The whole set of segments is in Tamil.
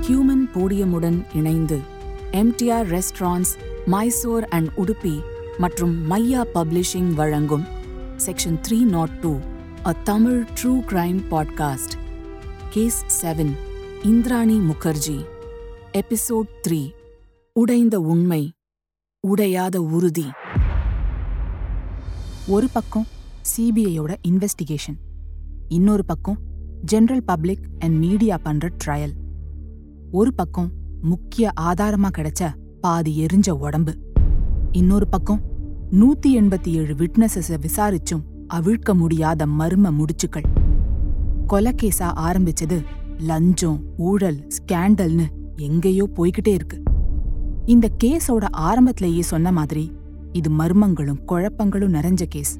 ஹியூமன் போடியமுடன் இணைந்து MTR restaurants Mysore and Udupi மற்றும் மையா பப்ளிஷிங் வழங்கும் section three not two a Tamil true crime podcast case seven Indrani Mukerjea episode three உடைந்த உண்மை உடையாத உறுதி ஒரு பக்கம் சிபிஐயோட இன்வெஸ்டிகேஷன் இன்னொரு பக்கம் ஜெனரல் பப்ளிக் அண்ட் மீடியா பண்ற ட்ரையல் ஒரு பக்கம் முக்கிய ஆதாரமா கிடைச்ச பாதி எரிஞ்ச உடம்பு. இன்னொரு பக்கம் நூத்தி எண்பத்தி ஏழு விட்னஸஸ விசாரிச்சும் அவிழ்க்க முடியாத மர்ம முடிச்சுக்கள். கொலகேஸா ஆரம்பிச்சது லஞ்சம் ஊழல் ஸ்கேண்டல்னு எங்கேயோ போய்கிட்டே இருக்கு. இந்த கேஸோட ஆரம்பத்திலேயே சொன்ன மாதிரி இது மர்மங்களும் குழப்பங்களும் நிறைஞ்ச கேஸ்.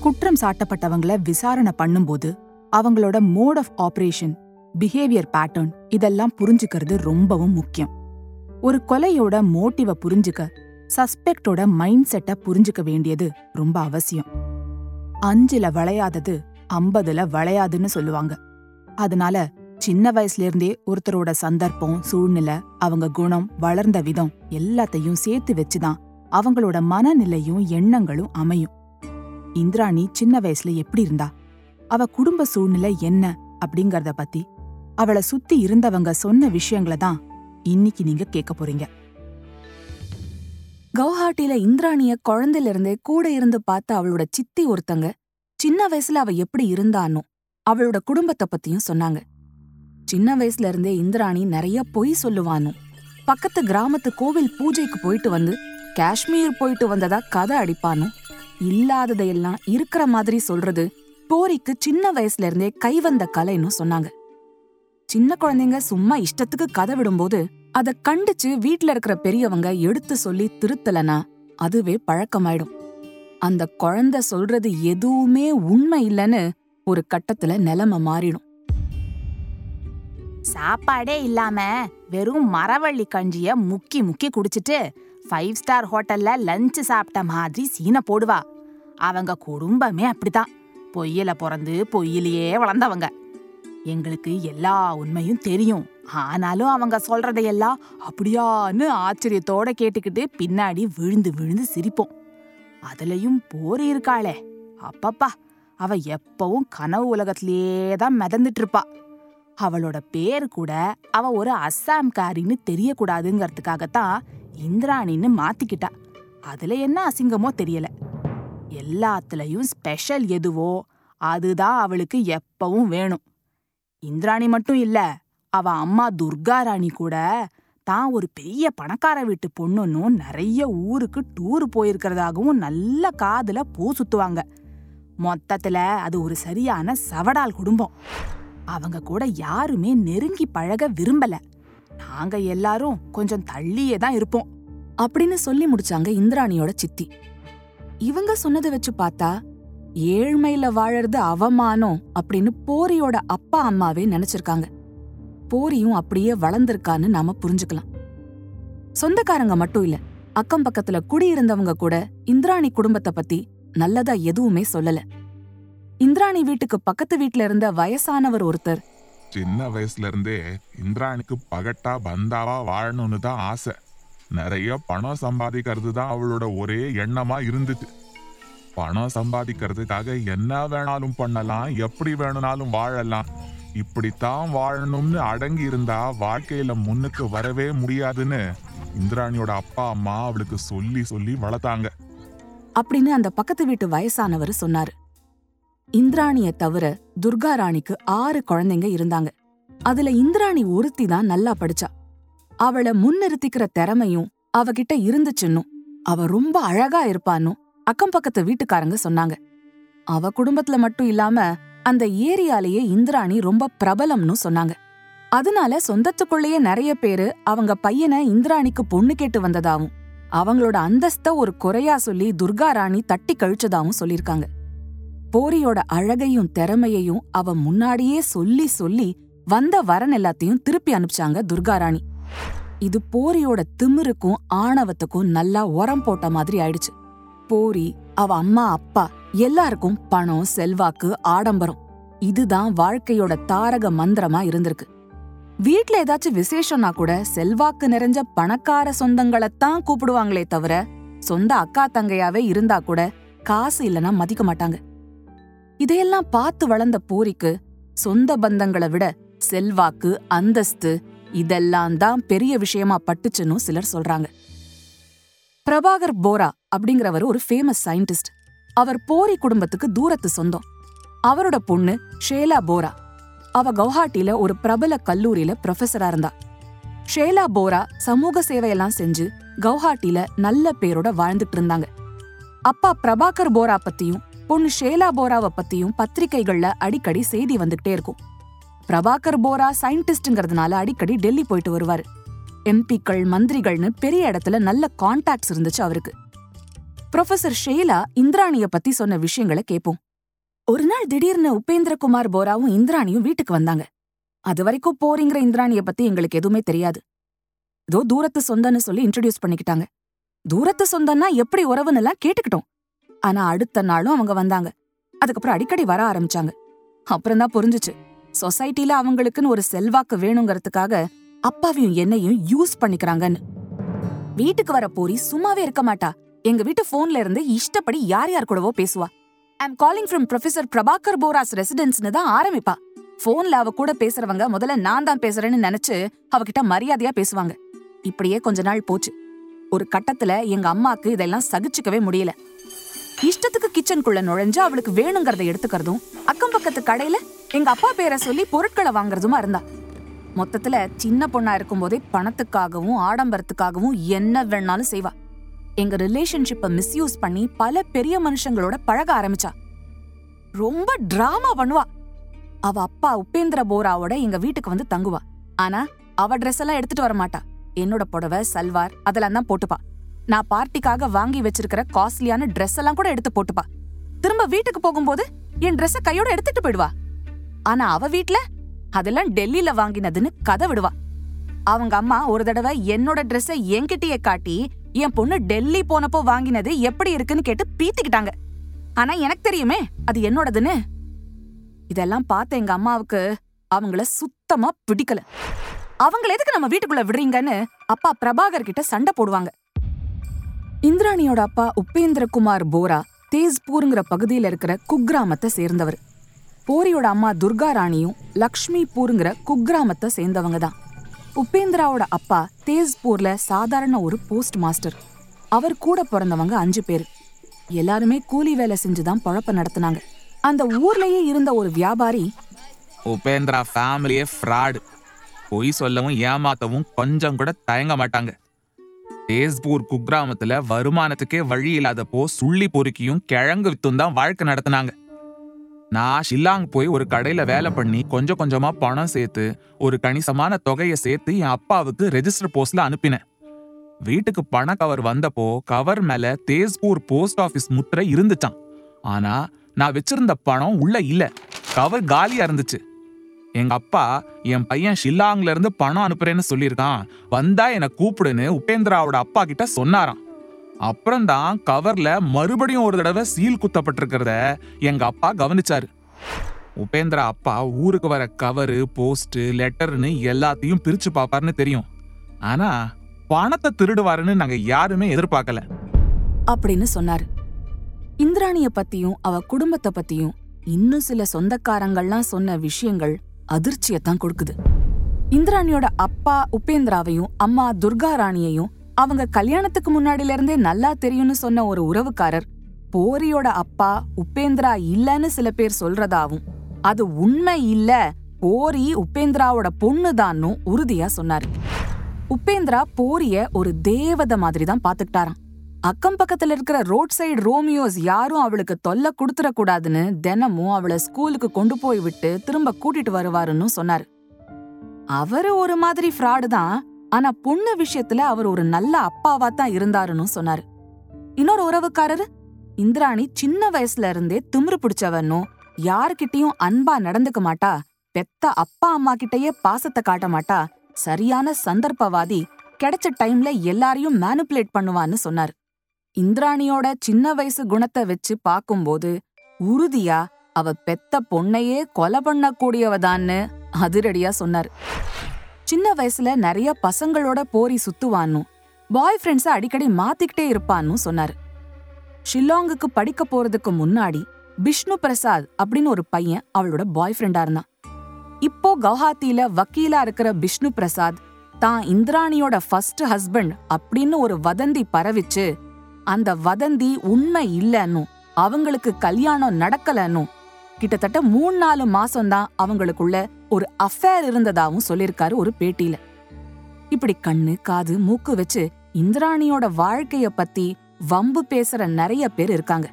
குற்றம் சாட்டப்பட்டவங்கள விசாரணை பண்ணும்போது அவங்களோட mode of operation behaviour pattern இதெல்லாம் புரிஞ்சுக்கிறது ரொம்பவும் முக்கியம். ஒரு கொலையோட மோட்டிவ புரிஞ்சுக்க சஸ்பெக்டோட மைண்ட் செட்டை புரிஞ்சுக்க வேண்டியது ரொம்ப அவசியம். அஞ்சுல வளையாதது ஐம்பதுல வளையாதுன்னு சொல்லுவாங்க. அதனால சின்ன வயசுல இருந்தே ஒருத்தரோட சந்தர்ப்பம் சூழ்நிலை அவங்க குணம் வளர்ந்த விதம் எல்லாத்தையும் சேர்த்து வச்சுதான் அவங்களோட மனநிலையும் எண்ணங்களும் அமையும். இந்திராணி சின்ன வயசுல எப்படி இருந்தா? அவ குடும்ப சூழ்நிலை என்ன அப்படிங்கறத பத்தி அவளை சுத்தி இருந்தவங்க சொன்ன விஷயங்கள தான் இன்னைக்கு நீங்க கேட்க போறீங்க. கவுஹாட்டில இந்திராணிய குழந்தையில இருந்தே கூட இருந்து பார்த்த அவளோட சித்தி ஒருத்தங்க சின்ன வயசுல அவ எப்படி இருந்தானோ அவளோட குடும்பத்தை பத்தியும் சொன்னாங்க. சின்ன வயசுல இருந்தே இந்திராணி நிறைய பொய் சொல்லுவானோ. பக்கத்து கிராமத்து கோவில் பூஜைக்கு போயிட்டு வந்து காஷ்மீர் போயிட்டு வந்ததா கதை அடிப்பானோ. இல்லாததையெல்லாம் இருக்கிற மாதிரி சொல்றது போரிக்கு சின்ன வயசுல இருந்தே கைவந்த கலைன்னு சொன்னாங்க. சின்ன குழந்தைங்க சும்மா இஷ்டத்துக்கு கதை விடும்போது அத கண்டிச்சு வீட்ல இருக்கிற பெரியவங்க எடுத்து சொல்லி திருத்தலனா அதுவே பழக்கமாயிடும். அந்த குழந்தை சொல்றது எதுவுமே உண்மை இல்லைன்னு ஒரு கட்டத்துல நிலைமை மாறிடும். சாப்பாடே இல்லாம வெறும் மரவள்ளி கஞ்சிய முக்கி முக்கி குடிச்சிட்டு ஃபைவ் ஸ்டார் ஹோட்டல்ல லஞ்ச் சாப்பிட்ட மாதிரி சீன போடுவா. அவங்க குடும்பமே அப்படிதான் பொய்யில பிறந்து பொய்யிலேயே வளர்ந்தவங்க. எங்களுக்கு எல்லா உண்மையும் தெரியும். ஆனாலும் அவங்க சொல்றதையெல்லாம் அப்படியான்னு ஆச்சரியத்தோட கேட்டுக்கிட்டு பின்னாடி விழுந்து விழுந்து சிரிப்போம். அதுலயும் போர் இருக்காளே. அப்பப்பா அவ எப்பவும் கனவு உலகத்திலேயே தான் மிதந்துட்டு இருப்பா அவளோட பேர் கூட அவ ஒரு அஸ்ஸாம்காரின்னு தெரியக்கூடாதுங்கிறதுக்காகத்தான் இந்திராணின்னு மாத்திக்கிட்டா. அதுல என்ன அசிங்கமோ தெரியல. எல்லாத்துலயும் ஸ்பெஷல் எதுவோ அதுதான் அவளுக்கு எப்பவும் வேணும். இந்திராணி மட்டும் இல்ல அவ அம்மா துர்கா ராணி கூட தான் ஒரு பெரிய பணக்கார வீட்டு பொண்ணுன்னும் நிறைய ஊருக்கு டூர் போயிருக்கிறதாகவும் நல்ல காதுல பூ சுத்துவாங்க. மொத்தத்துல அது ஒரு சரியான சவடால் குடும்பம். அவங்க கூட யாருமே நெருங்கி பழக விரும்பல. நாங்க எல்லாரும் கொஞ்சம் தள்ளியே தான் இருப்போம். அப்படின்னு சொல்லி முடிச்சாங்க இந்திராணியோட சித்தி. இவங்க சொன்னதை வச்சு பார்த்தா ஏழ்மையில வாழறது அவமானம் அப்படின்னு போரியோட அப்பா அம்மாவே நினைச்சிருக்காங்க. போரியும் அப்படியே வளர்ந்திருக்கான்னு நாம புரிஞ்சுக்கலாம். சொந்தக்காரங்க மட்டும் இல்ல அக்கம் பக்கத்துல குடியிருந்தவங்க கூட இந்திராணி குடும்பத்தை பத்தி நல்லதா எதுவுமே சொல்லல. இந்திராணி வீட்டுக்கு பக்கத்து வீட்ல இருந்த வயசானவர் ஒருத்தர். சின்ன வயசுல இருந்தே இந்திராணிக்கு பகட்டா பந்தாவா வாழணும்னு தான் ஆசை. நிறைய பணம் சம்பாதிக்கிறது தான் அவளோட ஒரே எண்ணமா இருந்துச்சு. பணம் சம்பாதிக்கிறதுக்காக என்ன வேணாலும் பண்ணலாம் எப்படி வேணும்னாலும் வாழலாம். இப்படித்தான் வாழணும்னு அடங்கி இருந்தா வாழ்க்கையில முன்னுக்கு வரவே முடியாதுன்னு இந்திராணியோட அப்பா அம்மா அவளுக்கு சொல்லி சொல்லி வளர்த்தாங்க. அப்படின்னு அந்த பக்கத்து வீட்டு வயசானவர் சொன்னாரு. இந்திராணிய தவிர துர்கா ராணிக்கு ஆறு குழந்தைங்க இருந்தாங்க. அதுல இந்திராணி ஒருத்தி தான் நல்லா படிச்சா. அவளை முன்னிறுத்திக்கிற திறமையும் அவகிட்ட இருந்துச்சுன்னும். அவ ரொம்ப அழகா இருப்பான்னு அக்கம் பக்கத்து வீட்டுக்காரங்க சொன்னாங்க. அவ குடும்பத்துல மட்டும் இல்லாம அந்த ஏரியாலேயே இந்திராணி ரொம்ப பிரபலம்னு சொன்னாங்க. அதனால சொந்தத்துக்குள்ளேயே நிறைய பேரு அவங்க பையனை இந்திராணிக்கு பொண்ணு கேட்டு வந்ததாவும் அவங்களோட அந்தஸ்த ஒரு குறையா சொல்லி துர்கா ராணி தட்டி கழிச்சதாவும் சொல்லிருக்காங்க போரியோட அழகையும் திறமையையும் அவ முன்னாடியே சொல்லி சொல்லி வந்த வரன் எல்லாத்தையும் திருப்பி அனுப்பிச்சாங்க துர்கா ராணி. இது போரியோட திமிருக்கும் ஆணவத்துக்கும் நல்லா உரம் போட்ட மாதிரி ஆயிடுச்சு. போரி அவ அம்மா அப்பா எல்லாருக்கும் பணம் செல்வாக்கு ஆடம்பரம். இதுதான் வாழ்க்கையோட தாரக மந்திரமா இருந்திருக்கு. வீட்ல ஏதாச்சும் விசேஷம்னா கூட செல்வாக்கு நிறைஞ்ச பணக்கார சொந்தங்களைத்தான் கூப்பிடுவாங்களே தவிர சொந்த அக்கா தங்கையாவே இருந்தா கூட காசு இல்லனா மதிக்க மாட்டாங்க. இதையெல்லாம் பார்த்து வளர்ந்த பூரிக்கு சொந்த பந்தங்களை விட செல்வாக்கு அந்தஸ்து இதெல்லாம் தான் பெரிய விஷயமா பட்டுச்சுன்னு சிலர் சொல்றாங்க. பிரபாகர் போரா அப்படிங்கிறவர் ஒரு ஃபேமஸ் சயின்டிஸ்ட் அவர் போரி குடும்பத்துக்கு தூரத்து சொந்தம். அவரோட பொண்ணு ஷேலா போரா. அவ கவுஹாட்டில ஒரு பிரபல கல்லூரியில ப்ரொஃபஸரா இருந்தா. ஷேலா போரா சமூக சேவையெல்லாம் செஞ்சு கவுஹாட்டில நல்ல பேரோட வாழ்ந்துட்டு இருந்தாங்க. அப்பா பிரபாகர் போரா பத்தியும் பொண்ணு ஷேலா போராவை பத்தியும் பத்திரிகைகள்ல அடிக்கடி செய்தி வந்துகிட்டே இருக்கும். பிரபாகர் போரா சயின்டிஸ்ட்ங்கிறதுனால அடிக்கடி டெல்லி போயிட்டு வருவாரு. எம்பிக்கள் மந்திரிகள்னு பெரிய இடத்துல நல்ல கான்டாக்ட்ஸ் இருந்துச்சு அவருக்கு. ப்ரொஃபசர் ஷேலா இந்திராணிய பத்தி சொன்ன விஷயங்களை கேட்போம் ஒரு நாள் திடீர்னு உபேந்திரகுமார் போராவும் இந்திராணியும் வீட்டுக்கு வந்தாங்க. அது வரைக்கும் போரிங்கிற இந்திராணிய பத்தி எங்களுக்கு எதுவுமே தெரியாது. ஏதோ தூரத்து சொந்தன்னு சொல்லி இன்ட்ரடியூஸ் பண்ணிக்கிட்டாங்க. தூரத்து சொந்தம்னா எப்படி உறவுன்னு எல்லாம் கேட்டுக்கிட்டோம். ஆனா அடுத்த நாளும் அவங்க வந்தாங்க. அதுக்கப்புறம் அடிக்கடி வர ஆரம்பிச்சாங்க. அப்புறம் தான் புரிஞ்சுச்சு. சொசைட்டில அவங்களுக்குன்னு ஒரு செல்வாக்கு வேணுங்கிறதுக்காக அப்பாவையும் என்னையும் யூஸ் பண்ணிக்கிறாங்கன்னு. வீட்டுக்கு வர போரி சும்மாவே இருக்க மாட்டா. எங்க வீட்டு போன்ல இருந்து இஷ்டப்படி யார் யார் கூடவோ பேசுவா. I'm calling from professor Prabhakar Bora's ரெசிடென்ஸ்னு தான் ஆரம்பிப்பா. போன்ல அவ கூட பேசுறவங்க முதல்ல நான் தான் பேசுறேன்னு நினைச்சு அவகிட்ட மரியாதையா பேசுவாங்க. இப்படியே கொஞ்ச நாள் போச்சு. ஒரு கட்டத்துல எங்க அம்மாக்கு இதெல்லாம் சகிச்சுக்கவே முடியல. இஷ்டத்துக்கு கிச்சனுக்குள்ள நுழைஞ்சு அவளுக்கு வேணுங்கிறத எடுத்துக்கிறதும் அக்கம் பக்கத்து கடையில எங்க அப்பா பேரை சொல்லி பொருட்களை வாங்குறதுமா இருந்தா. மொத்தத்துல சின்ன பொண்ணா இருக்கும்போதே பணத்துக்காகவும் ஆடம்பரத்துக்காகவும் என்ன வேணாலும் செய்வா. எங்க ரிலேஷன்ஷிப்பை மிஸ்யூஸ் பண்ணி பல பெரிய மனுஷங்களோட பழக ஆரம்பிச்சா. ரொம்ப டிராமா பண்ணுவா. அவ அப்பா உபேந்திர போராவோட எங்க வீட்டுக்கு வந்து தங்குவா. ஆனா அவ ட்ரெஸ் எல்லாம் எடுத்துட்டு வர மாட்டா. என்னோட புடவை சல்வார் அதெல்லாம் தான் போட்டுப்பா. நான் பார்ட்டிக்காக வாங்கி வச்சிருக்கிற காஸ்ட்லியான ட்ரெஸ் எல்லாம் கூட எடுத்து போட்டுப்பா. திரும்ப வீட்டுக்கு போகும்போது என் ட்ரெஸ்ஸை கையோட எடுத்துட்டு போயிடுவா. ஆனா அவ வீட்டுல அதெல்லாம் டெல்லியில வாங்கினதுன்னு கதை விடுவா. அவங்க அம்மா ஒரு தடவை என்னோட ட்ரெஸ்ஸ என்கிட்டயே காட்டி என் பொண்ணு டெல்லி போனப்போ வாங்கினது எப்படி இருக்குன்னு கேட்டு பீத்திக்கிட்டாங்க. ஆனா எனக்கு தெரியுமே அது என்னோடதுன்னு. இதெல்லாம் பார்த்த எங்க அம்மாவுக்கு அவங்கள சுத்தமா பிடிக்கல. அவங்கள எதுக்கு நம்ம வீட்டுக்குள்ள விடுறீங்கன்னு? அப்பா பிரபாகர் கிட்ட சண்டை போடுவாங்க. இந்திராணியோட அப்பா உபேந்திரகுமார் போரா தேஸ்பூருங்கிற பகுதியில இருக்கிற குக்கிராமத்தை சேர்ந்தவர். போரியோட அம்மா துர்கா ராணியும் லக்ஷ்மிபூருங்கிற குக்கிராமத்தை சேர்ந்தவங்க தான். உபேந்திராவோட அப்பா தேஸ்பூர்ல சாதாரண ஒரு போஸ்ட் மாஸ்டர். அவர் கூட பிறந்தவங்க அஞ்சு பேர். எல்லாருமே கூலி வேலை செஞ்சுதான் பழப்ப நடத்தினாங்க. அந்த ஊர்லயே இருந்த ஒரு வியாபாரி உபேந்திரா ஃபேமிலியே ஃப்ராடு. பொய் சொல்லவும் ஏமாத்தவும் கொஞ்சம் கூட தயங்க மாட்டாங்க. தேஸ்பூர் குக்கிராமத்துல வருமானத்துக்கே வழி இல்லாதப்போ சுள்ளி பொறுக்கியும் கிழங்கு வித்தும் தான் வாழ்க்கை நடத்தினாங்க. நான் ஷில்லாங் போய் ஒரு கடையில வேலை பண்ணி கொஞ்சம் கொஞ்சமா பணம் சேர்த்து ஒரு கணிசமான தொகையை சேர்த்து என் அப்பாவுக்கு ரெஜிஸ்டர் போஸ்ட்ல அனுப்பினேன். வீட்டுக்கு பண கவர் வந்தப்போ கவர் மேல தேஸ்பூர் போஸ்ட் ஆபீஸ் முத்திரை இருந்துச்சான் ஆனா நான் வச்சிருந்த பணம் உள்ள இல்ல. கவர் காலியா இருந்துச்சு. எங்க அப்பா என் பையன் ஷில்லாங்ல இருந்து பணம் அனுப்புறேன்னு சொல்லியிருக்கான். வந்தா என்னை கூப்பிடுன்னு உபேந்திராவோட அப்பா கிட்ட சொன்னாராம். அப்புறம்தான் கவர்ல மறுபடியும் ஒரு தடவை சீல் குத்தப்பட்டிருக்கிறத எங்க அப்பா கவனிச்சாரு. உபேந்திரா அப்பா ஊருக்கு வர கவரு போஸ்ட் லெட்டர்னு எல்லாத்தையும் பிரிச்சு பார்ப்பாருன்னு தெரியும். ஆனா பணத்தை திருடுவாருன்னு நாங்க யாருமே எதிர்பார்க்கல. அப்படின்னு சொன்னாரு. இந்திராணிய பத்தியும் அவ குடும்பத்தை பத்தியும் இன்னும் சில சொந்தக்காரங்கள்லாம் சொன்ன விஷயங்கள் அதிர்ச்சியத்தான் கொடுக்குது. இந்திராணியோட அப்பா உபேந்திராவையும் அம்மா துர்கா ராணியையும் அவங்க கல்யாணத்துக்கு முன்னாடில இருந்தே நல்லா தெரியும்னு சொன்ன ஒரு உறவுக்காரர் போரியோட அப்பா உபேந்திரா இல்லன்னு சில பேர் சொல்றதாவும் அது உண்மை இல்ல போரி உபேந்திராவோட பொண்ணுதான்னு உறுதியா சொன்னாரு. உபேந்திரா போரிய ஒரு தேவத மாதிரி தான் பாத்துக்கிட்டாராம். அக்கம் பக்கத்துல இருக்கிற ரோட் சைடு ரோமியோஸ் யாரும் அவளுக்கு தொல்லை கொடுத்துடக்கூடாதுன்னு தினமும் அவளை ஸ்கூலுக்கு கொண்டு போய் விட்டு திரும்ப கூட்டிட்டு வருவாருன்னு சொன்னாரு. அவரு ஒரு மாதிரி ஃப்ராடு தான் ஆனா பொண்ணு விஷயத்துல அவர் ஒரு நல்ல அப்பாவா தான் இருந்தாருன்னு சொன்னாரு. இன்னொரு உறவுக்காரரு இந்திராணி சின்ன வயசுல இருந்தே திமிரு பிடிச்சவன்னும் யார்கிட்டயும் அன்பா நடந்துக்க மாட்டா பெத்த அப்பா அம்மா கிட்டயே பாசத்தை காட்ட மாட்டா சரியான சந்தர்ப்பவாதி கிடைச்ச டைம்ல எல்லாரையும் மேனுப்புலேட் பண்ணுவான்னு சொன்னார். இந்திராணியோட சின்ன வயசு குணத்தை வச்சு பார்க்கும்போது உறுதியா அவ பெத்த பொண்ணையே கொலை பண்ணக்கூடியவதான்னு அதிரடியா சொன்னாரு. சின்ன வயசுல நிறைய பசங்களோட போரி சுத்துவான்னு பாய் ஃப்ரெண்ட்ஸ அடிக்கடி மாத்திக்கிட்டே இருப்பான்னு சொன்னாரு. ஷில்லாங்குக்கு படிக்க போறதுக்கு முன்னாடி பிஷ்ணு பிரசாத் அப்படின்னு ஒரு பையன் அவளோட பாய் ஃப்ரெண்டா இருந்தான். இப்போ கவுஹாத்தில வக்கீலா இருக்கிற பிஷ்ணு பிரசாத் தான் இந்திராணியோட ஃபர்ஸ்ட் ஹஸ்பண்ட் அப்படின்னு ஒரு வதந்தி பரவிச்சு அந்த வதந்தி உண்மை இல்லைன்னு அவங்களுக்கு கல்யாணம் நடக்கலன்னும் கிட்டத்தட்ட மூணு நாலு மாசம் தான் அவங்களுக்குள்ள ஒரு அஃபேர் இருந்ததாவும் சொல்லியிருக்காரு ஒரு பேட்டியில. இப்படி கண்ணு காது மூக்கு வச்சு இந்திராணியோட வாழ்க்கைய பத்தி வம்பு பேசுற நிறைய பேர் இருக்காங்க.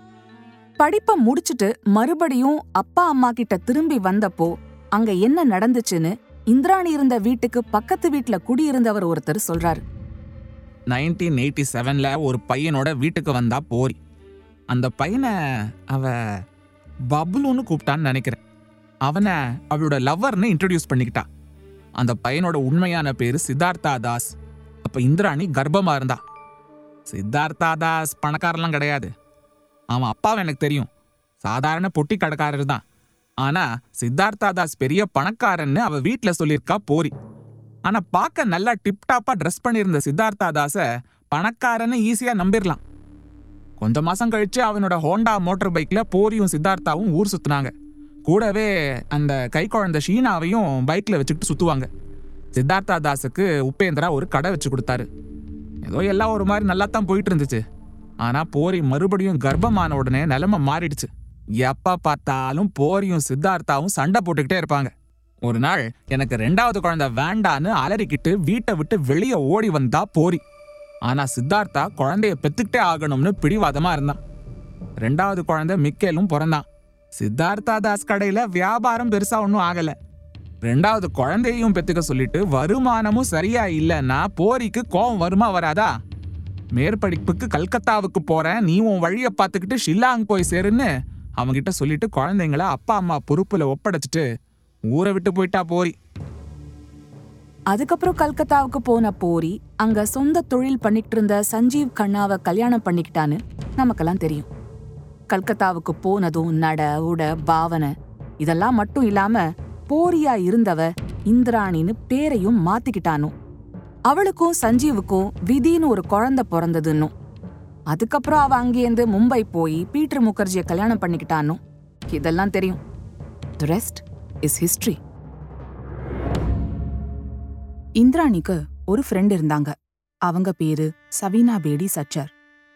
படிப்பை முடிச்சுட்டு மறுபடியும் அப்பா அம்மா கிட்ட திரும்பி வந்தப்போ அங்க என்ன நடந்துச்சுன்னு இந்திராணி இருந்த வீட்டுக்கு பக்கத்து வீட்டுல குடியிருந்தவர் ஒருத்தர் சொல்றாரு. நைன்டீன் எயிட்டி செவனில் ஒரு பையனோட வீட்டுக்கு வந்தா போரி அந்த பையனை அவ பப்லுன்னு கூப்பிட்டான்னு நினைக்கிறேன். அவனை அவளோட லவ்வர்னு இன்ட்ரடியூஸ் பண்ணிக்கிட்டா. அந்த பையனோட உண்மையான பேர் சித்தார்த்தா தாஸ். அப்போ இந்திராணி கர்ப்பமாக இருந்தா. சித்தார்த்தா தாஸ் பணக்காரலாம் கிடையாது. அவன் அப்பாவை எனக்கு தெரியும். சாதாரண பொட்டி கடைக்காரர் தான். ஆனால் சித்தார்த்தா தாஸ் பெரிய பணக்காரன்னு அவள் வீட்டில் சொல்லியிருக்கா போரி. ஆனால் பார்க்க நல்லா டிப்டாப்பாக ட்ரெஸ் பண்ணியிருந்த சித்தார்த்தா தாஸை பணக்காரன்னு ஈஸியாக நம்பிடலாம் கொஞ்ச மாதம் கழித்து அவனோட ஹோண்டா மோட்டர் பைக்கில் போரியும் சித்தார்த்தாவும் ஊர் சுற்றுனாங்க கூடவே அந்த கை குழந்தை ஷீனாவையும் பைக்கில் வச்சுக்கிட்டு சுற்றுவாங்க சித்தார்த்தா தாஸுக்கு உப்பேந்திரா ஒரு கடை வச்சு கொடுத்தாரு. ஏதோ எல்லாம் ஒரு மாதிரி நல்லா தான் போயிட்டு இருந்துச்சு ஆனால் போரி மறுபடியும் கர்ப்பமான உடனே நிலைமை மாறிடுச்சு. எப்போ பார்த்தாலும் போரியும் சித்தார்த்தாவும் சண்டை போட்டுக்கிட்டே இருப்பாங்க. ஒரு நாள் எனக்கு ரெண்டாவது குழந்தை வேண்டான்னு அலறிக்கிட்டு வீட்டை விட்டு வெளியே ஓடி வந்தா போரி. ஆனா சித்தார்த்தா குழந்தைய பெத்துக்கிட்டே ஆகணும்னு பிடிவாதமா இருந்தான். ரெண்டாவது குழந்தை மிக்கேலும் பிறந்தான். சித்தார்த்தா தாஸ் கடையில வியாபாரம் பெருசா ஒன்றும் ஆகல. ரெண்டாவது குழந்தையும் பெத்துக்க சொல்லிட்டு வருமானமும் சரியா இல்லைன்னா போரிக்கு கோவம் வருமா வராதா? மேற்படிப்புக்கு கல்கத்தாவுக்கு போறேன் நீ உன் வழியை பார்த்துக்கிட்டு ஷில்லாங் போய் சேருன்னு அவங்கிட்ட சொல்லிட்டு குழந்தைங்கள அப்பா அம்மா பொறுப்புல ஒப்படைச்சிட்டு ஊரை விட்டு போயிட்டா போரி. அதுக்கப்புறம் கல்கத்தாவுக்கு போன போரி அங்க சொந்த தொழில் பண்ணிட்டு இருந்த சஞ்சீவ் கண்ணாவை கல்யாணம் பண்ணிக்கிட்டான்னு நமக்கெல்லாம் தெரியும். கல்கத்தாவுக்கு போனதும் நட உட பாவனை இதெல்லாம் மட்டும் இல்லாம போரியா இருந்தவ இந்திராணின்னு பேரையும் மாத்திக்கிட்டானோ அவளுக்கும் சஞ்சீவுக்கும் விதின்னு ஒரு குழந்தை பிறந்ததுன்னும். அதுக்கப்புறம் அவ அங்கேருந்து மும்பை போய் பீட்டர் முகர்ஜியை கல்யாணம் பண்ணிக்கிட்டானோ இதெல்லாம் தெரியும். த ரெஸ்ட் இஸ் ஹிஸ்ட்ரி இந்திராணிக்கு ஒரு ஃப்ரெண்ட் இருந்தாங்க. அவங்க பேரு சவீனா பேடி சச்சர்.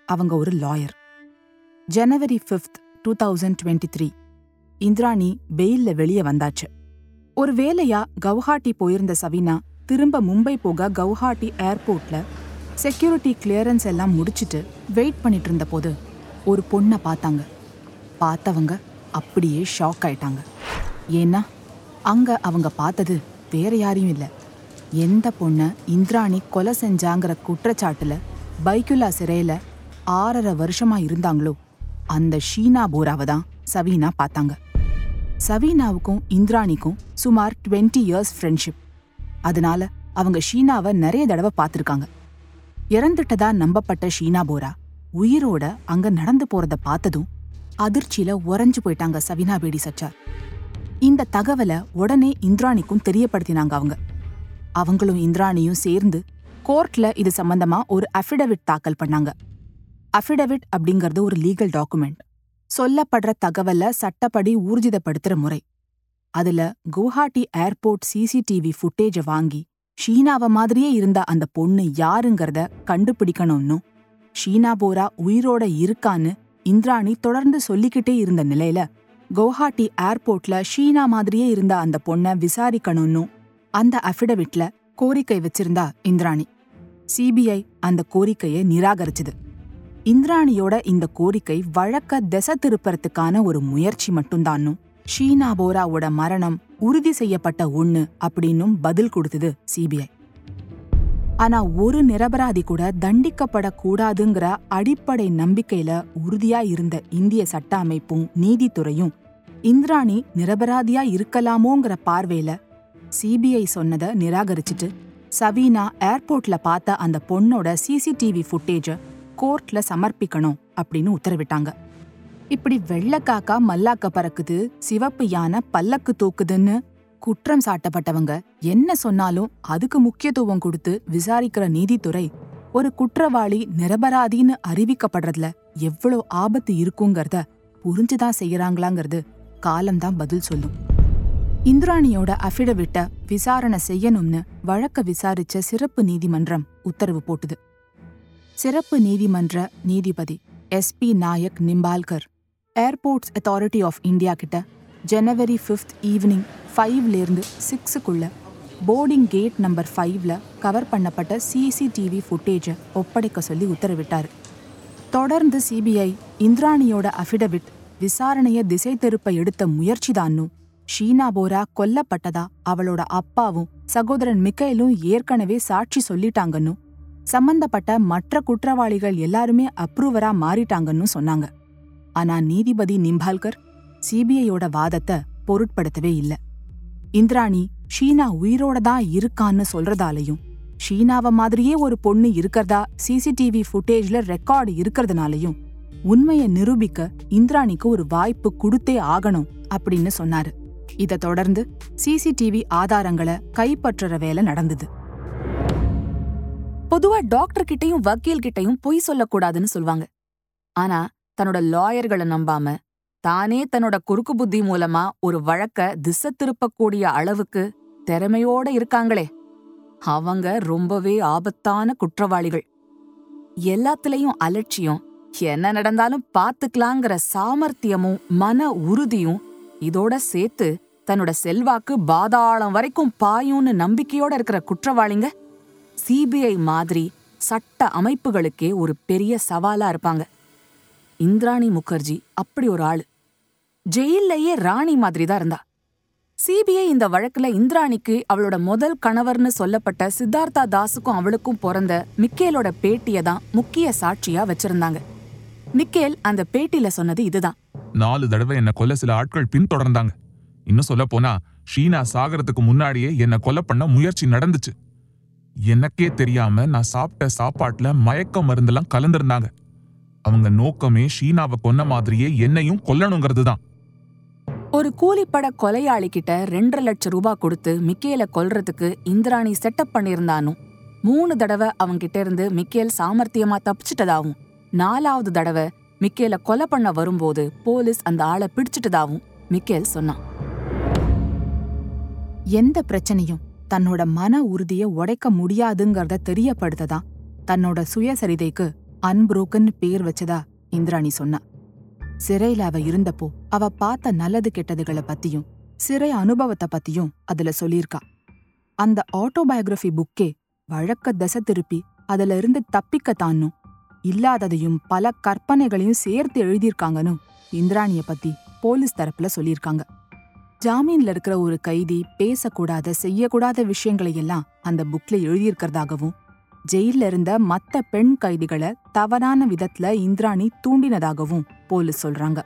அவங்க ஒரு lawyer January fifth two thousand twenty three Indrani பெயில்ல வெளியே வந்தாச்சு. ஒரு வேலையா கவுஹாட்டி போயிருந்த சவீனா திரும்ப மும்பை போக கவுஹாட்டி ஏர்போர்ட்ல செக்யூரிட்டி கிளியரன்ஸ் எல்லாம் முடிச்சிட்டு வெயிட் பண்ணிட்டு இருந்தபோது ஒரு பொண்ணை பார்த்தாங்க. பார்த்தவங்க அப்படியே ஷாக் ஆயிட்டாங்க. ஏன்னா அங்க அவங்க பார்த்தது வேற யாரையும் இல்லை. எந்த பொண்ணை இந்திராணி கொலை செஞ்சாங்கிற குற்றச்சாட்டுல பைக்குலா சிறையில ஆறரை வருஷமா இருந்தாங்களோ அந்த ஷீனா போராவை தான் சவீனா பார்த்தாங்க. சவீனாவுக்கும் இந்திராணிக்கும் சுமார் 20 இயர்ஸ் ஃப்ரெண்ட்ஷிப். அதனால அவங்க ஷீனாவை நிறைய தடவை பார்த்துருக்காங்க. இறந்துட்டதா நம்பப்பட்ட ஷீனா போரா உயிரோட அங்க நடந்து போறத பார்த்ததும் அதிர்ச்சியில உறைஞ்சு போயிட்டாங்க சவினா பேடி சச்சார். இந்த தகவலை உடனே இந்திராணிக்கும் தெரியப்படுத்தினாங்க அவங்க. அவங்களும் இந்திராணியும் சேர்ந்து கோர்ட்ல இது சம்பந்தமா ஒரு அஃபிடவிட் தாக்கல் பண்ணாங்க. அஃபிடவிட் அப்படிங்கிறது ஒரு லீகல் டாக்குமெண்ட் சொல்லப்படுற தகவலை சட்டப்படி ஊர்ஜிதப்படுத்துற முறை. அதுல குவஹாட்டி ஏர்போர்ட் சிசிடிவி ஃபுட்டேஜை வாங்கி ஷீனாவ மாதிரியே இருந்த அந்த பொண்ணு யாருங்கிறத கண்டுபிடிக்கணும்னும் ஷீனா போரா உயிரோட இருக்கான்னு இந்திராணி தொடர்ந்து சொல்லிக்கிட்டே இருந்த நிலையில குவஹாட்டி ஏர்போர்ட்ல ஷீனா மாதிரியே இருந்த அந்த பொண்ணை விசாரிக்கணும்னும் அந்த அஃபிடவிட்ல கோரிக்கை வச்சிருந்தா இந்திராணி. சிபிஐ அந்த கோரிக்கையை நிராகரிச்சுது. இந்திராணியோட இந்த கோரிக்கை வழக்க திசை திருப்பறத்துக்கான ஒரு முயற்சி மட்டும்தான்னும் ஷீனா போராவோட மரணம் உறுதி செய்யப்பட்ட ஒண்ணு அப்படின்னும் பதில் கொடுத்தது சிபிஐ ஆனா ஒரு நிரபராதி கூட தண்டிக்கப்படக்கூடாதுங்கிற அடிப்படை நம்பிக்கையில உறுதியா இருந்த இந்திய சட்ட அமைப்பும் நீதித்துறையும் இந்திராணி நிரபராதியா இருக்கலாமோங்கிற பார்வையில சிபிஐ சொன்னதை நிராகரிச்சிட்டு சவீனா ஏர்போர்ட்ல பார்த்த அந்த பொண்ணோட சிசிடிவி ஃபுட்டேஜ கோர்ட்ல சமர்ப்பிக்கணும் அப்படின்னு உத்தரவிட்டாங்க. இப்படி வெள்ளக்காக்கா மல்லாக்க பறக்குது சிவப்பு யானை பல்லக்கு தூக்குதுன்னு குற்றம் சாட்டப்பட்டவங்க என்ன சொன்னாலும் அதுக்கு முக்கியத்துவம் கொடுத்து விசாரிக்கிற நீதித்துறை ஒரு குற்றவாளி நிரபராதின்னு அறிவிக்கப்படுறதுல எவ்வளோ ஆபத்து இருக்குங்கிறத புரிஞ்சுதான் செய்யறாங்களாங்கிறது காலம்தான் பதில் சொல்லும். இந்திராணியோட அஃபிடவிட்ட விசாரணை செய்யணும்னு வழக்க விசாரிச்ச சிறப்பு நீதிமன்றம் உத்தரவு போட்டுது. சிறப்பு நீதிமன்ற நீதிபதி SP Nayak Nimbalkar airports authority of India கிட்ட ஜனவரி ஃபிஃப்த் ஈவினிங் ஃபைவ்லேருந்து சிக்ஸுக்குள்ள போர்டிங் கேட் நம்பர் ஃபைவ்ல கவர் பண்ணப்பட்ட சிசிடிவி ஃபுட்டேஜை ஒப்படைக்க சொல்லி உத்தரவிட்டார். தொடர்ந்து சிபிஐ இந்திராணியோட அஃபிடவிட் விசாரணையை திசை திருப்ப எடுத்த முயற்சிதான்னு ஷீனா போரா கொல்லப்பட்டதா? அவளோட அப்பாவும் சகோதரன் மிக்கைலும் ஏற்கனவே சாட்சி சொல்லிட்டாங்கன்னும் சம்பந்தப்பட்ட மற்ற குற்றவாளிகள் எல்லாருமே அப்ரூவரா மாறிட்டாங்கன்னு சொன்னாங்க. ஆனா நீதிபதி நிம்பால்கர் சிபிஐயோட வாதத்தை பொருட்படுத்தவே இல்ல. இந்திராணி ஷீனா உயிரோட தான் இருக்கான்னு சொல்றதாலையும் ஷீனாவ மாதிரியே ஒரு பொண்ணு இருக்கறதா சிசிடிவி ஃபுட்டேஜ்ல ரெக்கார்டு இருக்கிறதுனாலையும் உண்மையை நிரூபிக்க இந்திராணிக்கு ஒரு வாய்ப்பு கொடுத்தே ஆகணும் அப்படின்னு சொன்னாரு. இத தொடர்ந்து சிசிடிவி ஆதாரங்களை கைப்பற்றுற வேலை நடந்தது. பொதுவா டாக்டர் கிட்டயும் வக்கீல் கிட்டயும் பொய் சொல்லக்கூடாதுன்னு சொல்வாங்க. ஆனா தன்னோட லாயர்களை நம்பாம தானே தன்னோட குறுக்கு புத்தி மூலமா ஒரு வழக்க திசை திருப்பக்கூடிய அளவுக்கு திறமையோட இருக்காங்களே. அவங்க ரொம்பவே ஆபத்தான குற்றவாளிகள். எல்லாத்துலயும் அலட்சியம் என்ன நடந்தாலும் பாத்துக்கலாங்கிற சாமர்த்தியமும் மன உறுதியும் இதோட சேர்த்து தன்னோட செல்வாக்கு பாதாளம் வரைக்கும் பாயும்னு நம்பிக்கையோட இருக்கிற குற்றவாளிங்க சிபிஐ மாதிரி சட்ட அமைப்புகளுக்கே ஒரு பெரிய சவாலா இருப்பாங்க. இந்திராணி முகர்ஜி அப்படி ஒரு ஆளு. ஜெயில்லையே ராணி மாதிரி தான் இருந்தா. சிபிஐ இந்த வழக்குல இந்திராணிக்கு அவளோட முதல் கணவர்னு சொல்லப்பட்ட சித்தார்த்தா தாஸுக்கும் அவளுக்கும் பிறந்த மிக்கேலோட பேட்டியை தான் முக்கிய சாட்சியா வச்சிருந்தாங்க. மிக்கேல் அந்த பேட்டியில சொன்னது இதுதான். நாலு தடவை என்ன கொல்ல சில ஆட்கள் பின்தொடர்ந்தாங்க. இன்னும் சொல்ல போனா ஷீனா சாகறதுக்கு முன்னாடியே என்ன கொலை பண்ண முயற்சி நடந்துச்சு. எனக்கே தெரியாம நான் சாப்பிட்ட சாப்பாட்டுல மயக்க மருந்தெல்லாம் கலந்திருந்தாங்க. அவங்க நோக்கமே ஷீனாவை கொன்ன மாதிரியே என்னையும் கொல்லணுங்கிறது தான். ஒரு கூலிப்பட கொலையாளி கிட்ட ரெண்டரை லட்சம் ரூபாய் கொடுத்து மிக்கேல கொல்றதுக்கு இந்திராணி செட்டப் பண்ணியிருந்தானும். மூணு தடவை அவன்கிட்ட இருந்து மிக்கேல் சாமர்த்தியமா தப்பிச்சிட்டதாவும். நாலாவது தடவை மிக்கேல கொலை பண்ண வரும்போது போலீஸ் அந்த ஆளை பிடிச்சிட்டதாவும் மிக்கேல் சொன்னான். எந்த பிரச்சனையும் தன்னோட மன உறுதியை உடைக்க முடியாதுங்கிறத தெரியப்படுத்ததா? தன்னோட சுயசரிதைக்கு அன்புரோக்கன்னு பேர் வச்சதா? இந்திராணி சொன்னா. சிறையில அவ இருந்தப்போ அவ பார்த்த நல்லது கெட்டதுகளை பத்தியும் சிறை அனுபவத்தை பத்தியும் அதுல சொல்லியிருக்கா. அந்த ஆட்டோபயோகிராஃபி புக்கே வழக்க தசை திருப்பி அதுல இருந்து தப்பிக்கத்தானும் இல்லாததையும் பல கற்பனைகளையும் சேர்த்து எழுதியிருக்காங்கன்னு இந்திராணிய பத்தி போலீஸ் தரப்புல சொல்லியிருக்காங்க. ஜாமீன்ல இருக்கிற ஒரு கைதி பேசக்கூடாத செய்யக்கூடாத விஷயங்களை எல்லாம் அந்த புக்ல எழுதியிருக்கிறதாகவும் ஜெயில்ல இருந்த மத்த பெண் கைதிகளை தவறான விதத்துல இந்திராணி தூண்டினதாகவும் போலீஸ் சொல்றாங்க.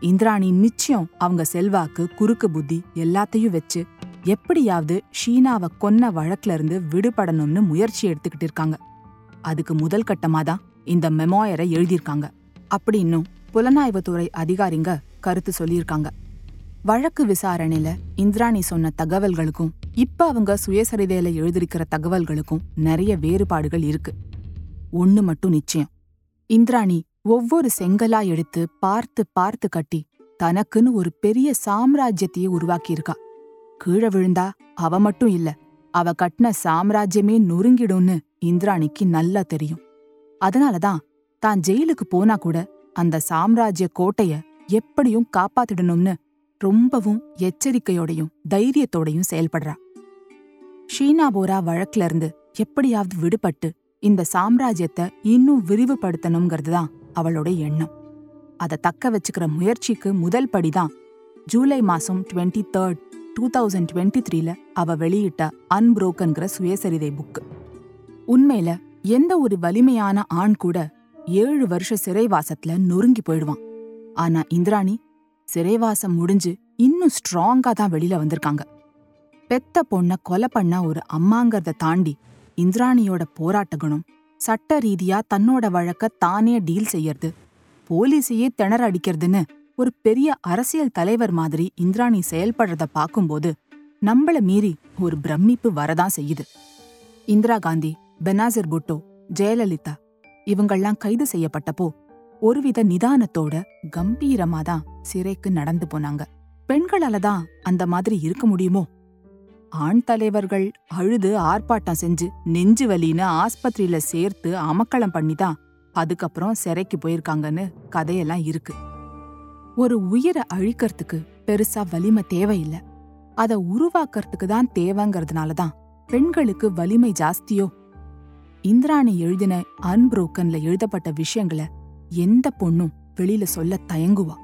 இந்திராணி நிச்சயம் அவங்க செல்வாக்கு குறுக்கு புத்தி எல்லாத்தையும் வச்சு எப்படியாவது ஷீனாவை கொன்ன வழக்குல இருந்து விடுபடணும்னு முயற்சி எடுத்துக்கிட்டு இருக்காங்க. அதுக்கு முதல் கட்டமா தான் இந்த மெமோயரை எழுதியிருக்காங்க. அப்படின்னும் புலனாய்வுத்துறை அதிகாரிங்க கருத்து சொல்லியிருக்காங்க. வழக்கு விசாரணையில இந்திராணி சொன்ன தகவல்களுக்கும் இப்ப அவங்க சுயசரிதையில எழுதியிருக்கிற தகவல்களுக்கும் நிறைய வேறுபாடுகள் இருக்கு. ஒண்ணு மட்டும் நிச்சயம். இந்திராணி ஒவ்வொரு செங்கலா எடுத்து பார்த்து பார்த்து கட்டி தனக்குன்னு ஒரு பெரிய சாம்ராஜ்யத்தையே உருவாக்கியிருக்கா. கீழே விழுந்தா அவ மட்டும் இல்ல அவ கட்டின சாம்ராஜ்யமே நொறுங்கிடும்னு இந்திராணிக்கு நல்லா தெரியும். அதனாலதான் தான் ஜெயிலுக்கு போனா கூட அந்த சாம்ராஜ்ய கோட்டைய எப்படியும் காப்பாத்திடணும்னு ரொம்பவும் எச்சரிக்கையோடையும் தைரியத்தோடையும் செயல்படுறா. ஷீனா போரா வழக்குல இருந்து எப்படியாவது விடுபட்டு இந்த சாம்ராஜ்யத்தை இன்னும் விரிவுபடுத்தணுங்கிறது தான் அவளோட எண்ணம். அதை தக்க வச்சுக்கிற முயற்சிக்கு முதல் படிதான் ஜூலை மாசம் twenty third two thousand twenty த்ரீல அவ வெளியிட்ட அன்புரோக்கன்கிற சுயசரிதை புக்கு. உண்மையில எந்த ஒரு வலிமையான ஆண் கூட ஏழு வருஷ சிறைவாசத்துல நொறுங்கி போயிடுவான். ஆனா இந்திராணி சிறைவாசம் முடிஞ்சு இன்னும் ஸ்ட்ராங்கா தான் வெளியில வந்திருக்காங்க. பெத்த பொண்ண கொலை பண்ண ஒரு அம்மாங்கிறத தாண்டி இந்திராணியோட போராட்ட குணம் சட்ட ரீதியா தன்னோட வழக்க தானே டீல் செய்யறது. போலீஸையே திணற அடிக்கிறதுன்னு ஒரு பெரிய அரசியல் தலைவர் மாதிரி இந்திராணி செயல்படுறத பார்க்கும்போது நம்மள மீறி ஒரு பிரமிப்பு வரதான் செய்யுது. இந்திரா காந்தி பெனாசிர் புட்டோ ஜெயலலிதா இவங்கெல்லாம் கைது செய்யப்பட்டப்போ ஒருவித நிதானத்தோட கம்பீரமா தான் சிறைக்கு நடந்து போனாங்க. பெண்களால தான் அந்த மாதிரி இருக்க முடியுமோ? ஆண் தலைவர்கள் அழுது ஆர்ப்பாட்டம் செஞ்சு நெஞ்சு வலின்னு ஆஸ்பத்திரியில சேர்த்து அமக்களம் பண்ணி தான் அதுக்கப்புறம் சிறைக்கு போயிருக்காங்கன்னு கதையெல்லாம் இருக்கு. ஒரு உயிரை அழிக்கறதுக்கு பெருசா வலிமை தேவையில்லை. அத உருவாக்கறதுக்கு தான் தேவைங்கிறதுனால தான் பெண்களுக்கு வலிமை ஜாஸ்தியோ? இந்திராணி எழுதின அன்புரோக்கன்ல எழுதப்பட்ட விஷயங்களை எந்த பொண்ணும் வெளியில சொல்ல தயங்குவா.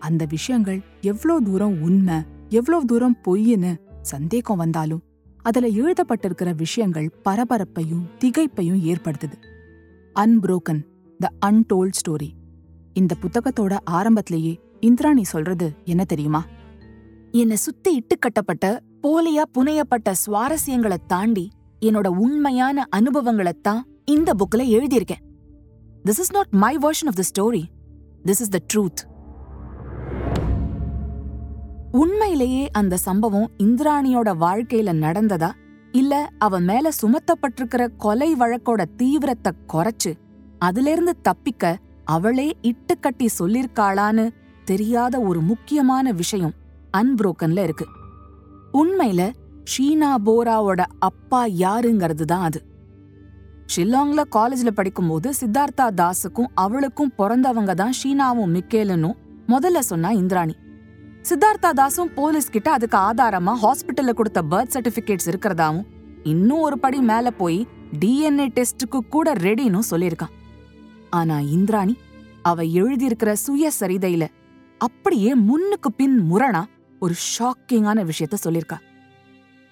அந்த விஷயங்கள் எவ்ளோ தூரம் உண்மை எவ்ளோ தூரம் பொய்ன்னு சந்தேகம் வந்தாலும் அதுல எழுதப்பட்டிருக்கிற விஷயங்கள் பரபரப்பையும் திகைப்பையும் ஏற்படுத்துது. அன்புரோக்கன் த அன்டோல்ட் ஸ்டோரி இந்த புத்தகத்தோட ஆரம்பத்திலேயே இந்திராணி சொல்றது என்ன தெரியுமா? என்னை சுத்தி இட்டு கட்டப்பட்ட போலியா புனையப்பட்ட சுவாரஸ்யங்களை தாண்டி என்னோட உண்மையான அனுபவங்களைத்தான் இந்த புக்ல எழுதியிருக்கேன். This is not my version of the story this is the truth. உண்மையிலேயே அந்த சம்பவம் இந்திராணியோட வாழ்க்கையில நடந்ததா? இல்ல அவ மேல சுமத்தப்பட்டிருக்கிற கொலை வழக்கோட தீவிரத்தை குறைச்சு அதிலிருந்து தப்பிக்க அவளே இட்டுக்கட்டி சொல்லிருக்காளான்னு தெரியாத ஒரு முக்கியமான விஷயம் அன்புரோக்கன்ல இருக்கு. உண்மையில ஷீனா போராவோட அப்பா யாருங்கிறது தான் அது. ஷில்லாங்ல காலேஜ்ல படிக்கும்போது சித்தார்த்தா தாஸுக்கும் அவளுக்கும் பிறந்தவங்க தான் ஷீனாவும் மிக்கேலனும் முதல்ல சொன்னா இந்திராணி. சித்தார்த்தா தாஸும் போலீஸ் கிட்ட அதுக்கு ஆதாரமா ஹாஸ்பிட்டல்ல கொடுத்த பர்த் சர்டிபிகேட்ஸ் இருக்கிறதாவும் இன்னும் ஒரு படி மேல போய் டிஎன்ஏ டெஸ்டுக்கு கூட ரெடின்னு சொல்லியிருக்கான். ஆனா இந்திராணி அவ எழுதியிருக்கிற சுயசரிதையில அப்படியே முன்னுக்கு பின் முரணா ஒரு ஷாக்கிங்கான விஷயத்த சொல்லிருக்கா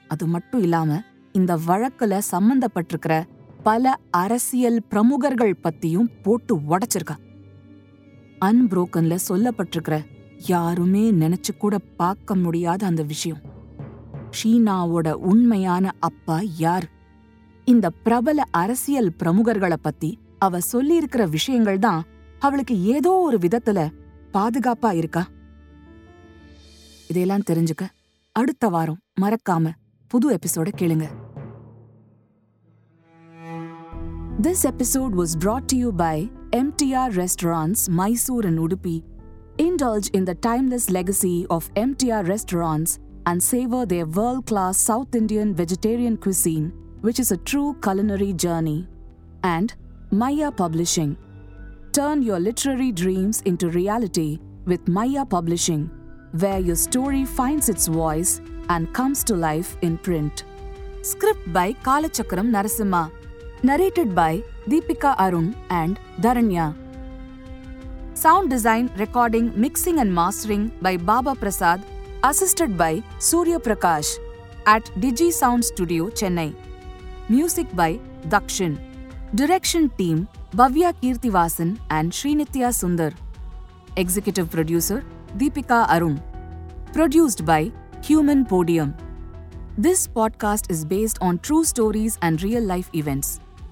அது மட்டும் இல்லாம இந்த வழக்குல சம்பந்தப்பட்டிருக்கிற பல அரசியல் பிரமுகர்கள் பத்தியும் போட்டு உடைச்சிருக்கா. அன்புரோக்கன்ல சொல்லப்பட்டிருக்கிற யாருமே நினைச்சு கூட பார்க்க முடியாத அந்த விஷயம். ஷீனாவோட உண்மையான அப்பா யார்? இந்த பிரபல அரசியல் பிரமுகர்களை பத்தி அவ சொல்லியிருக்கிற விஷயங்கள் தான் அவளுக்கு ஏதோ ஒரு விதத்துல பாதுகாப்பா இருக்கா? இதையெல்லாம் தெரிஞ்சுக்க அடுத்த வாரம் மறக்காம புது எபிசோட கேளுங்க. This episode was brought to you by MTR Restaurants, Mysore and Udupi. Indulge in the timeless legacy of MTR restaurants and savor their world class South Indian vegetarian cuisine, which is a true culinary journey. And Maya Publishing. Turn your literary dreams into reality with Maya Publishing, where your story finds its voice and comes to life in print. Script by Kalachakram Narasimha. Narrated by Deepika Arun and Dharanya. Sound design, recording, mixing, and mastering by Baba Prasad, assisted by Surya Prakash at Digi Sound Studio, Chennai. Music by Dakshin. Direction team Bhavya Kirtivasan and Srinitya Sundar. Executive producer Deepika Arun. Produced by Human Podium. This podcast is based on true stories and real life events.